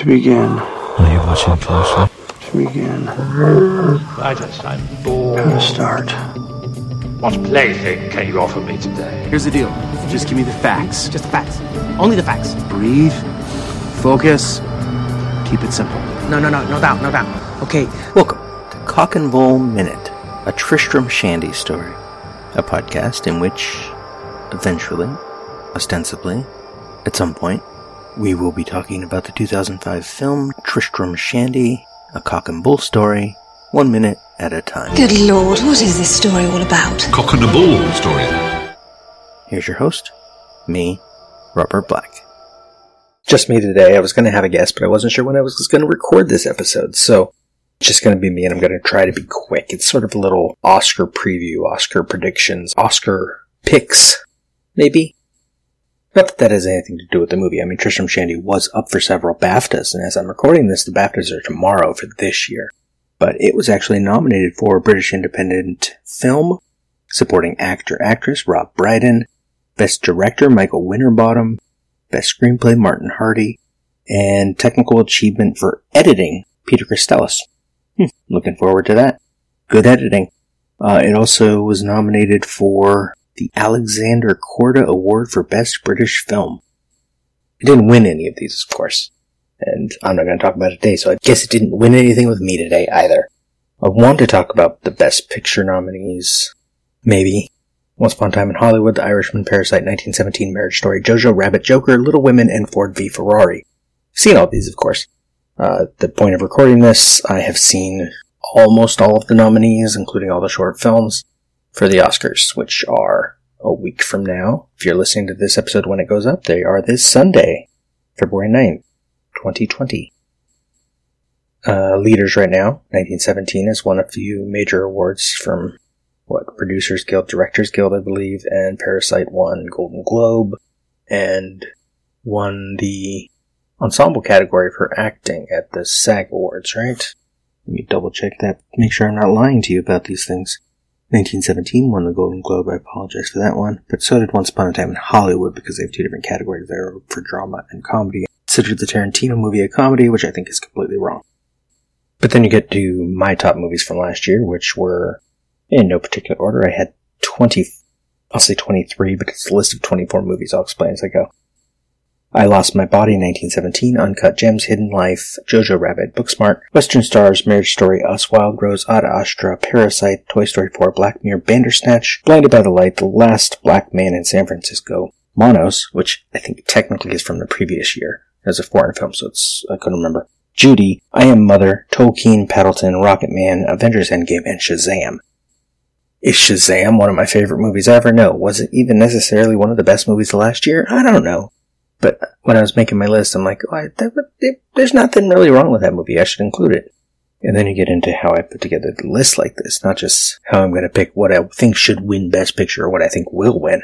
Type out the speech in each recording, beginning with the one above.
To begin. Are you watching closely? To begin. I just, I'm bored. To start. What plaything can you offer me today? Here's the deal. Just give me the facts. Just the facts. Only the facts. Breathe. Focus. Keep it simple. No, no, no, no doubt, no doubt. Okay, welcome to Cock and Bull Minute, a Tristram Shandy story. A podcast in which, eventually, ostensibly, at some point, we will be talking about the 2005 film Tristram Shandy, a cock and bull story, one minute at a time. Good lord, what is this story all about? Cock and a bull story. Here's your host, me, Robert Black. Just me today. I was going to have a guest, but I wasn't sure when I was going to record this episode, so it's just going to be me, and I'm going to try to be quick. It's sort of a little Oscar preview, Oscar predictions, Oscar picks, maybe. Not that that has anything to do with the movie. I mean, Tristram Shandy was up for several BAFTAs, and as I'm recording this, the BAFTAs are tomorrow for this year. But it was actually nominated for British Independent Film, Supporting Actor Actress Rob Brydon, Best Director Michael Winterbottom, Best Screenplay Martin Hardy, and Technical Achievement for Editing Peter Christelis. Hmm, looking forward to that. Good editing. Uh, it also was nominated for the Alexander Korda Award for Best British Film. It didn't win any of these, of course. And I'm not going to talk about it today, so I guess it didn't win anything with me today either. I want to talk about the Best Picture nominees. Maybe. Once Upon a Time in Hollywood, The Irishman, Parasite, 1917, Marriage Story, Jojo Rabbit, Joker, Little Women, and Ford v Ferrari. Seen all these, of course. Uh, the point of recording this, I have seen almost all of the nominees, including all the short films for the Oscars, which are a week from now. If you're listening to this episode when it goes up, they are this Sunday, February 9th, 2020. Uh, leaders right now, 1917 is one of few major awards from what Producers Guild, Directors Guild, I believe, and Parasite won Golden Globe and won the ensemble category for acting at the SAG Awards, right? Let me double check that, make sure I'm not lying to you about these things. 1917 won the Golden Globe. I apologize for that one. But so did Once Upon a Time in Hollywood because they have two different categories there for drama and comedy. Considered the Tarantino movie a comedy, which I think is completely wrong. But then you get to my top movies from last year, which were in no particular order. I had 20, I'll say 23, but it's a list of 24 movies. I'll explain as I go. I Lost My Body in 1917, Uncut Gems, Hidden Life, Jojo Rabbit, Booksmart, Western Stars, Marriage Story, Us, Wild Rose, Ad Astra, Parasite, Toy Story 4, Black Mirror, Bandersnatch, Blinded by the Light, The Last Black Man in San Francisco, Monos, which I think technically is from the previous year as a foreign film, so it's, I couldn't remember. Judy, I Am Mother, Tolkien, Paddleton, Rocket Man, Avengers Endgame, and Shazam. Is Shazam one of my favorite movies ever? No. Was it even necessarily one of the best movies of last year? I don't know. But when I was making my list, I'm like, oh, that, there's nothing really wrong with that movie. I should include it. And then you get into how I put together the list like this, not just how I'm going to pick what I think should win Best Picture or what I think will win.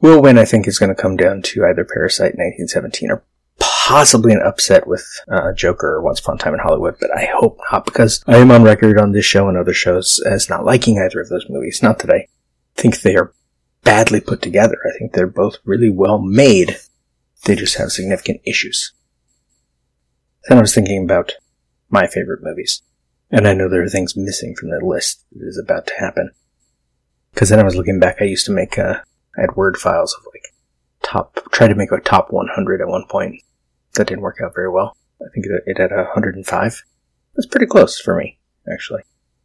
Will win, I think, is going to come down to either Parasite 1917 or possibly an upset with uh, Joker or Once Upon a Time in Hollywood, but I hope not because I am on record on this show and other shows as not liking either of those movies. Not that I think they are badly put together. I think they're both really well made. They just have significant issues. Then I was thinking about my favorite movies. And I know there are things missing from the list that is about to happen. Because then I was looking back, I used to make, uh, I had word files of like top, tried to make a top 100 at one point. That didn't work out very well. I think it, it had 105. That's pretty close for me, actually.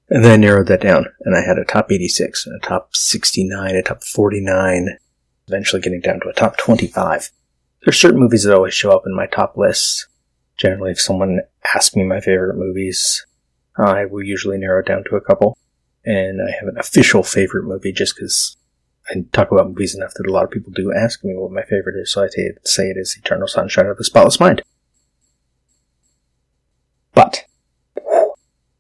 And then I narrowed that down, and I had a top 86, and a top 69, a top 49, eventually getting down to a top 25. There's certain movies that always show up in my top lists. Generally, if someone asks me my favorite movies, I will usually narrow it down to a couple. And I have an official favorite movie just because I talk about movies enough that a lot of people do ask me what my favorite is, so I say it is Eternal Sunshine of the Spotless Mind. But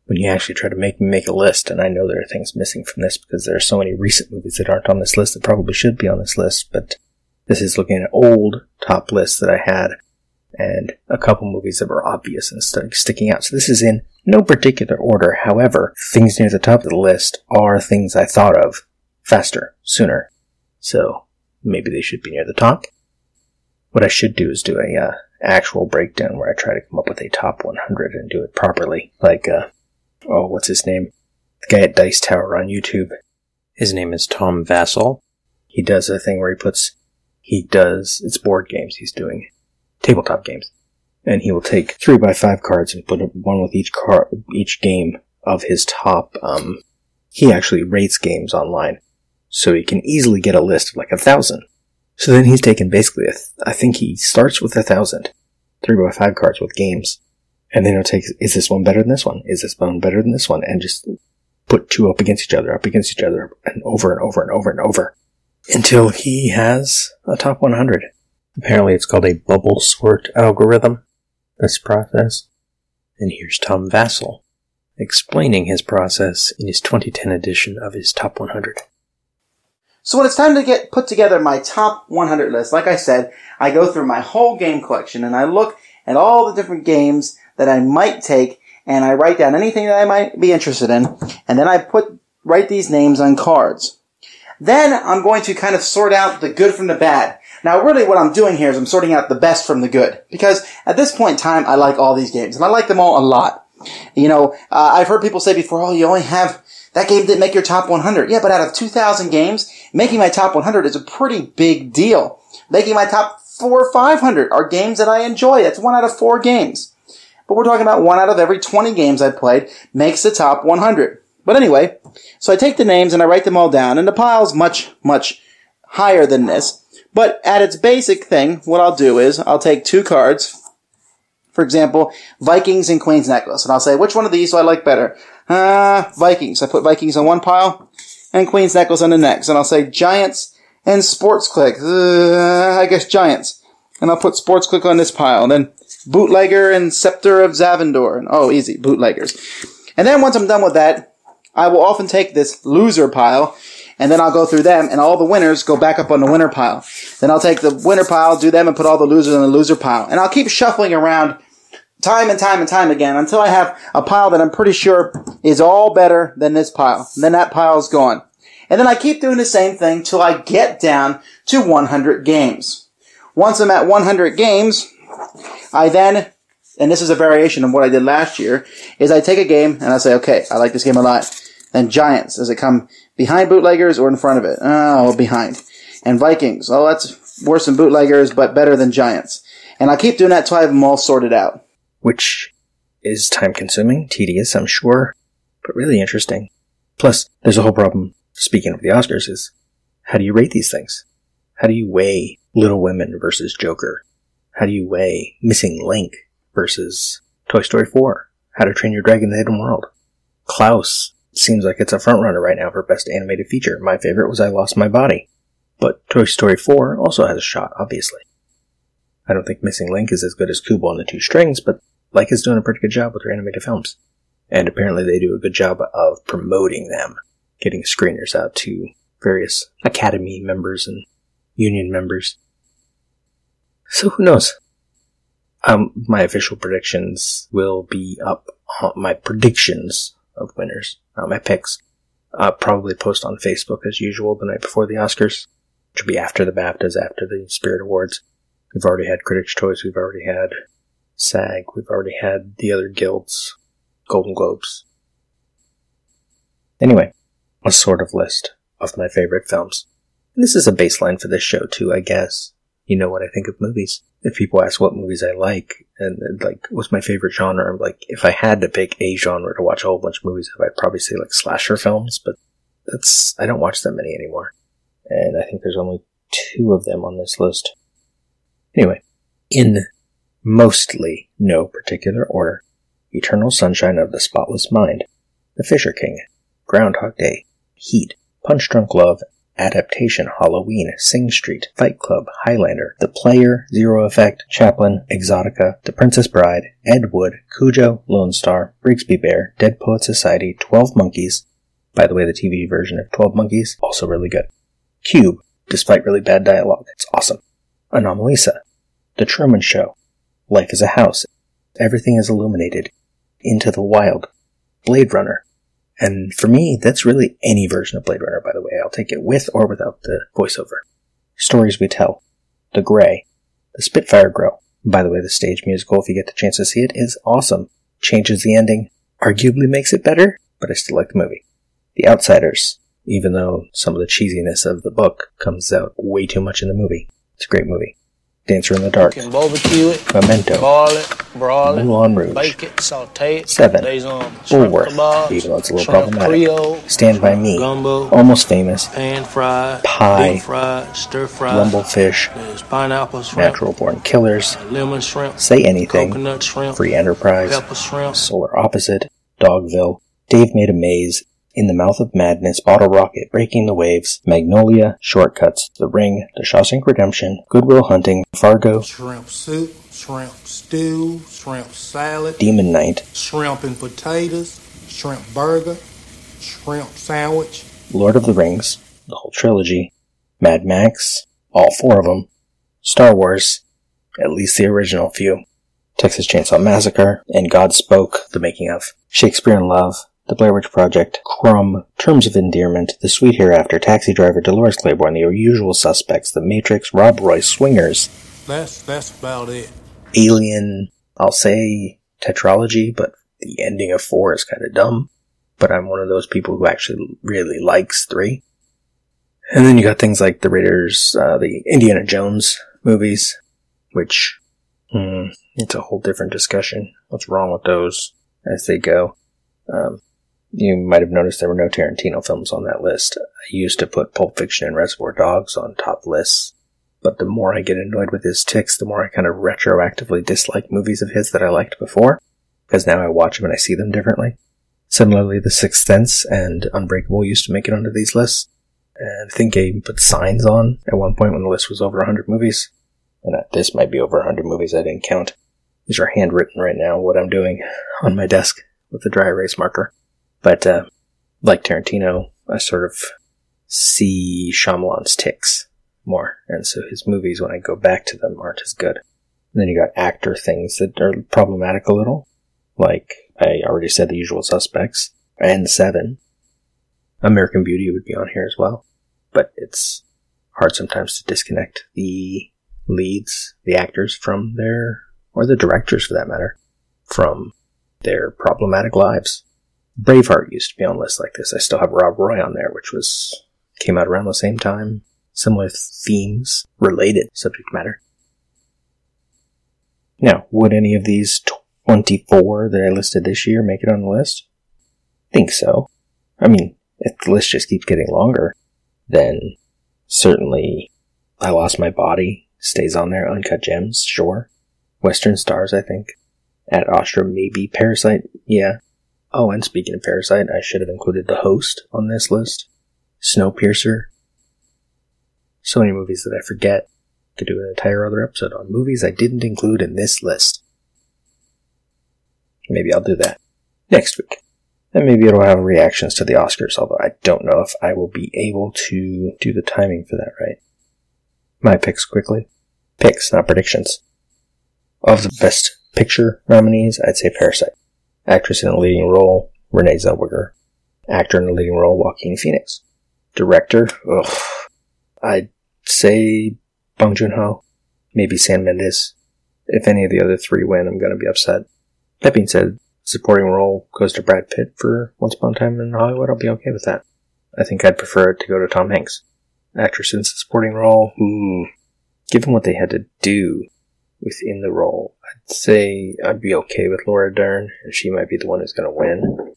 when you actually try to make make a list, and I know there are things missing from this because there are so many recent movies that aren't on this list that probably should be on this list, but this is looking at an old top lists that I had and a couple movies that were obvious and st- sticking out. So this is in no particular order. However, things near the top of the list are things I thought of faster, sooner. So maybe they should be near the top. What I should do is do a uh, actual breakdown where I try to come up with a top 100 and do it properly. Like, uh, oh, what's his name? The guy at Dice Tower on YouTube. His name is Tom Vasel. He does a thing where he puts, he does, it's board games he's doing, tabletop games. And he will take three by five cards and put one with each card, each game of his top, um, he actually rates games online. So he can easily get a list of like a thousand. So then he's taken basically, a th- I think he starts with a thousand, three by five cards with games. And then he'll take, is this one better than this one? Is this one better than this one? And just put two up against each other, up against each other, and over and over and over and over. Until he has a top 100. Apparently it's called a bubble sort algorithm, this process. And here's Tom Vasel explaining his process in his 2010 edition of his top 100. So when it's time to get put together my top 100 list, like I said, I go through my whole game collection and I look at all the different games that I might take and I write down anything that I might be interested in and then I put write these names on cards. Then I'm going to kind of sort out the good from the bad. Now really what I'm doing here is I'm sorting out the best from the good because at this point in time I like all these games and I like them all a lot. You know, uh, I've heard people say before, oh, you only have that game didn't make your top 100. Yeah, but out of 2,000 games, making my top 100 is a pretty big deal. Making my top four or 500 are games that I enjoy. That's one out of four games. But we're talking about one out of every 20 games I've played makes the top 100. But anyway, so I take the names and I write them all down, and the pile's much, much higher than this. But at its basic thing, what I'll do is I'll take two cards, for example, Vikings and Queen's Necklace, and I'll say, which one of these do I like better? Uh, Vikings. I put Vikings on one pile and Queen's Necklace on the next. And I'll say Giants and Sports Click. Uh, I guess Giants. And I'll put Sports Click on this pile. And then Bootlegger and Scepter of Zavandor. And, oh, easy. Bootleggers. And then once I'm done with that, I will often take this loser pile and then I'll go through them and all the winners go back up on the winner pile. Then I'll take the winner pile, do them and put all the losers on the loser pile. And I'll keep shuffling around time and time and time again until I have a pile that I'm pretty sure is all better than this pile. And then that pile's gone. And then I keep doing the same thing till I get down to 100 games. Once I'm at 100 games, I then, and this is a variation of what I did last year, is I take a game and I say, okay, I like this game a lot. Then Giants, does it come behind bootleggers or in front of it? Oh, behind. And Vikings, oh, that's worse than bootleggers, but better than Giants. And I'll keep doing that till I have them all sorted out which is time consuming, tedious, I'm sure, but really interesting. Plus, there's a whole problem, speaking of the Oscars, is how do you rate these things? How do you weigh Little Women versus Joker? How do you weigh Missing Link versus Toy Story 4? How to Train Your Dragon the Hidden World? Klaus seems like it's a frontrunner right now for Best Animated Feature. My favorite was I Lost My Body. But Toy Story 4 also has a shot, obviously. I don't think Missing Link is as good as Kubo and the Two Strings, but Laika's doing a pretty good job with their animated films. And apparently they do a good job of promoting them, getting screeners out to various Academy members and union members. So who knows? Um, my official predictions will be up on my predictions of winners, not my picks. I'll probably post on Facebook as usual the night before the Oscars, which will be after the BAFTAs, after the Spirit Awards. We've already had Critics' Choice, we've already had SAG. We've already had the other guilds, Golden Globes. Anyway, a sort of list of my favorite films. And this is a baseline for this show too, I guess. You know what I think of movies. If people ask what movies I like and like what's my favorite genre, I'm like, if I had to pick a genre to watch a whole bunch of movies, I'd probably say like slasher films, but that's I don't watch that many anymore. And I think there's only two of them on this list. Anyway, in mostly no particular order. Eternal Sunshine of the Spotless Mind, The Fisher King, Groundhog Day, Heat, Punch Drunk Love, Adaptation, Halloween, Sing Street, Fight Club, Highlander, The Player, Zero Effect, Chaplin, Exotica, The Princess Bride, Ed Wood, Cujo, Lone Star, Brigsby Bear, Dead Poet Society, Twelve Monkeys. By the way, the TV version of Twelve Monkeys, also really good. Cube, despite really bad dialogue, it's awesome. Anomalisa, The Truman Show, Life is a house. Everything is illuminated. Into the wild. Blade Runner. And for me, that's really any version of Blade Runner, by the way. I'll take it with or without the voiceover. Stories We Tell. The Grey. The Spitfire Grill. By the way, the stage musical, if you get the chance to see it, is awesome. Changes the ending, arguably makes it better, but I still like the movie. The Outsiders, even though some of the cheesiness of the book comes out way too much in the movie. It's a great movie. Dancer in the Dark, Can barbecue it, Memento, boil it, broil it, Moulin Rouge, bake it, saute it. Seven, Days on shrimp Bulworth, kebabs, even though it's a little problematic. Creole, Stand by Me, gumbo, Almost Famous, pan fried, Pie, fried, stir fried. Rumblefish, There's pineapple shrimp, Natural Born Killers, lemon shrimp, Say Anything, coconut shrimp, Free Enterprise, pepper shrimp, Solar Opposite, Dogville, Dave Made a Maze, In the Mouth of Madness, Bottle Rocket, Breaking the Waves, Magnolia, Shortcuts, The Ring, The Shawshank Redemption, Goodwill Hunting, Fargo, shrimp soup, shrimp stew, shrimp salad, Demon Knight, shrimp and potatoes, shrimp burger, shrimp sandwich, Lord of the Rings, the whole trilogy, Mad Max, all four of them, Star Wars, at least the original few, Texas Chainsaw Massacre, and God Spoke, the making of, Shakespeare in Love, The Blair Witch Project, Crumb, Terms of Endearment, The Sweet Hereafter, Taxi Driver, Dolores Claiborne, The Usual Suspects, The Matrix, Rob Roy, Swingers, that's that's about it. Alien, I'll say tetralogy, but the ending of four is kind of dumb. But I'm one of those people who actually really likes three. And then you got things like the Raiders, uh, the Indiana Jones movies, which, hmm, it's a whole different discussion. What's wrong with those as they go? Um, you might have noticed there were no Tarantino films on that list. I used to put Pulp Fiction and Reservoir Dogs on top lists, but the more I get annoyed with his ticks, the more I kind of retroactively dislike movies of his that I liked before, because now I watch them and I see them differently. Similarly, The Sixth Sense and Unbreakable used to make it onto these lists. And I think I even put signs on at one point when the list was over 100 movies. And this might be over 100 movies I didn't count. These are handwritten right now, what I'm doing on my desk with the dry erase marker. But, uh, like Tarantino, I sort of see Shyamalan's ticks more. And so his movies, when I go back to them, aren't as good. And then you got actor things that are problematic a little. Like, I already said the usual suspects. And Seven. American Beauty would be on here as well. But it's hard sometimes to disconnect the leads, the actors from their, or the directors for that matter, from their problematic lives. Braveheart used to be on lists like this. I still have Rob Roy on there, which was, came out around the same time. Similar themes, related subject matter. Now, would any of these 24 that I listed this year make it on the list? think so. I mean, if the list just keeps getting longer, then certainly I Lost My Body stays on there. Uncut Gems, sure. Western Stars, I think. Ad Astra, maybe. Parasite, yeah. Oh, and speaking of Parasite, I should have included The Host on this list. Snowpiercer. So many movies that I forget. Could do an entire other episode on movies I didn't include in this list. Maybe I'll do that next week. And maybe it'll have reactions to the Oscars, although I don't know if I will be able to do the timing for that right. My picks quickly. Picks, not predictions. Of the best picture nominees, I'd say Parasite. Actress in a leading role, Renee Zellweger. Actor in a leading role, Joaquin Phoenix. Director, ugh. I'd say Bong Joon-ho. Maybe Sam Mendes. If any of the other three win, I'm gonna be upset. That being said, supporting role goes to Brad Pitt for Once Upon a Time in Hollywood, I'll be okay with that. I think I'd prefer it to go to Tom Hanks. Actress in supporting role, ooh. Given what they had to do within the role, I'd say I'd be okay with Laura Dern, and she might be the one who's gonna win.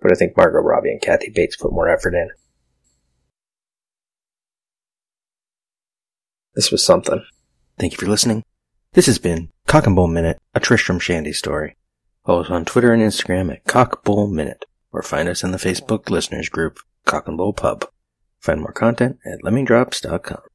But I think Margot Robbie and Kathy Bates put more effort in. This was something. Thank you for listening. This has been Cock and Bull Minute, a Tristram Shandy story. Follow us on Twitter and Instagram at Cock Bull Minute, or find us in the Facebook listeners group, Cock and Bull Pub. Find more content at lemmingdrops.com.